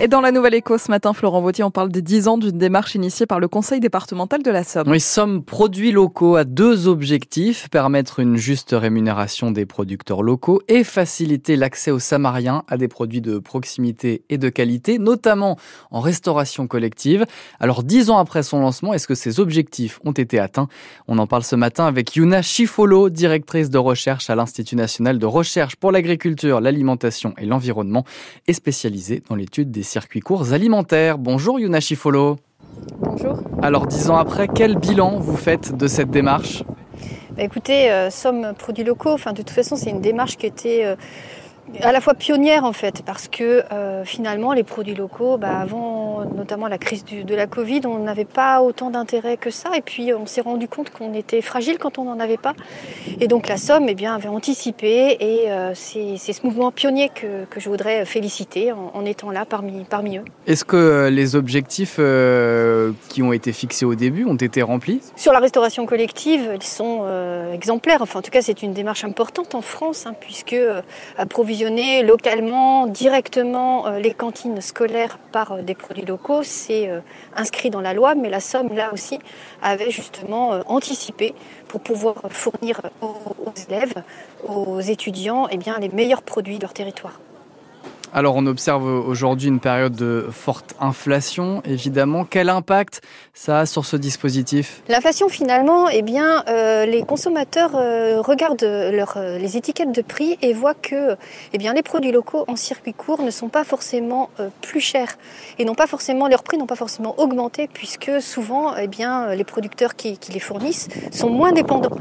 Et dans la Nouvelle Éco ce matin, Florent Vautier, on parle des 10 ans d'une démarche initiée par le Conseil départemental de la Somme. Oui, Somme Produits Locaux a deux objectifs, permettre une juste rémunération des producteurs locaux et faciliter l'accès aux Samariens à des produits de proximité et de qualité, notamment en restauration collective. Alors, dix ans après son lancement, est-ce que ces objectifs ont été atteints? On en parle ce matin avec Yuna Chifolo, directrice de recherche à l'Institut national de recherche pour l'agriculture, l'alimentation et l'environnement et spécialisée dans l'étude des circuits courts alimentaires. Bonjour Yuna Chifolo. Bonjour. Alors dix ans après, quel bilan vous faites de cette démarche? Bah, Écoutez, euh, Somme Produits Locaux, enfin, de toute façon c'est une démarche qui était euh, à la fois pionnière en fait, parce que euh, finalement les produits locaux, bah, avant notamment la crise du, de la Covid, on n'avait pas autant d'intérêt que ça, et puis on s'est rendu compte qu'on était fragile quand on n'en avait pas, et donc la Somme eh bien, avait anticipé, et euh, c'est ce mouvement pionnier que, que, je voudrais féliciter en, en, étant là parmi, parmi eux. Est-ce que les objectifs euh, qui ont été fixés au début ont été remplis? Sur la restauration collective, ils sont euh, exemplaires, enfin en tout cas c'est une démarche importante en France, hein, puisque approvisionner localement, directement euh, les cantines scolaires par euh, des produits locaux. C'est euh, inscrit dans la loi, mais la Somme, là aussi, avait justement anticipé pour pouvoir fournir aux, élèves, aux étudiants, eh bien, les meilleurs produits de leur territoire. Alors on observe aujourd'hui une période de forte inflation, évidemment. Quel impact ça a sur ce dispositif? L'inflation finalement, eh euh, les consommateurs euh, regardent euh, les étiquettes de prix et voient que eh les produits locaux en circuit court ne sont pas forcément plus chers et pas forcément, leurs prix n'ont pas forcément augmenté puisque souvent eh les producteurs qui les fournissent sont moins dépendants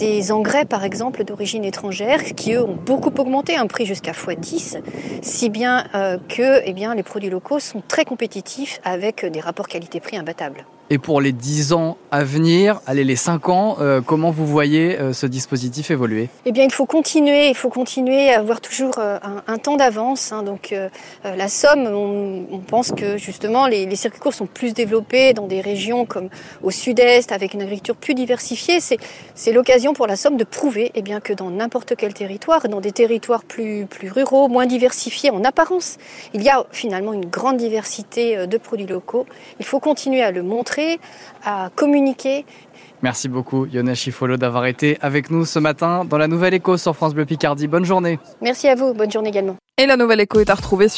des engrais par exemple d'origine étrangère qui eux ont beaucoup augmenté, un prix jusqu'à x10, si bien euh, que eh les produits locaux sont très compétitifs avec des rapports qualité-prix imbattables. Et pour les 10 ans à venir, allez les 5 ans, euh, comment vous voyez euh, ce dispositif évoluer? Eh bien, il faut continuer, il faut continuer à avoir toujours euh, un, temps d'avance. Hein. Donc, la Somme, on, pense que justement les, circuits courts sont plus développés dans des régions comme au sud-est, avec une agriculture plus diversifiée. C'est l'occasion pour la Somme de prouver eh bien, que dans n'importe quel territoire, dans des territoires plus ruraux, moins diversifiés en apparence, il y a finalement une grande diversité de produits locaux. Il faut continuer à le montrer à communiquer. Merci beaucoup Yona Chifolo d'avoir été avec nous ce matin dans la Nouvelle Éco sur France Bleu Picardie. Bonne journée. Merci à vous, bonne journée également. Et la Nouvelle Éco est à retrouver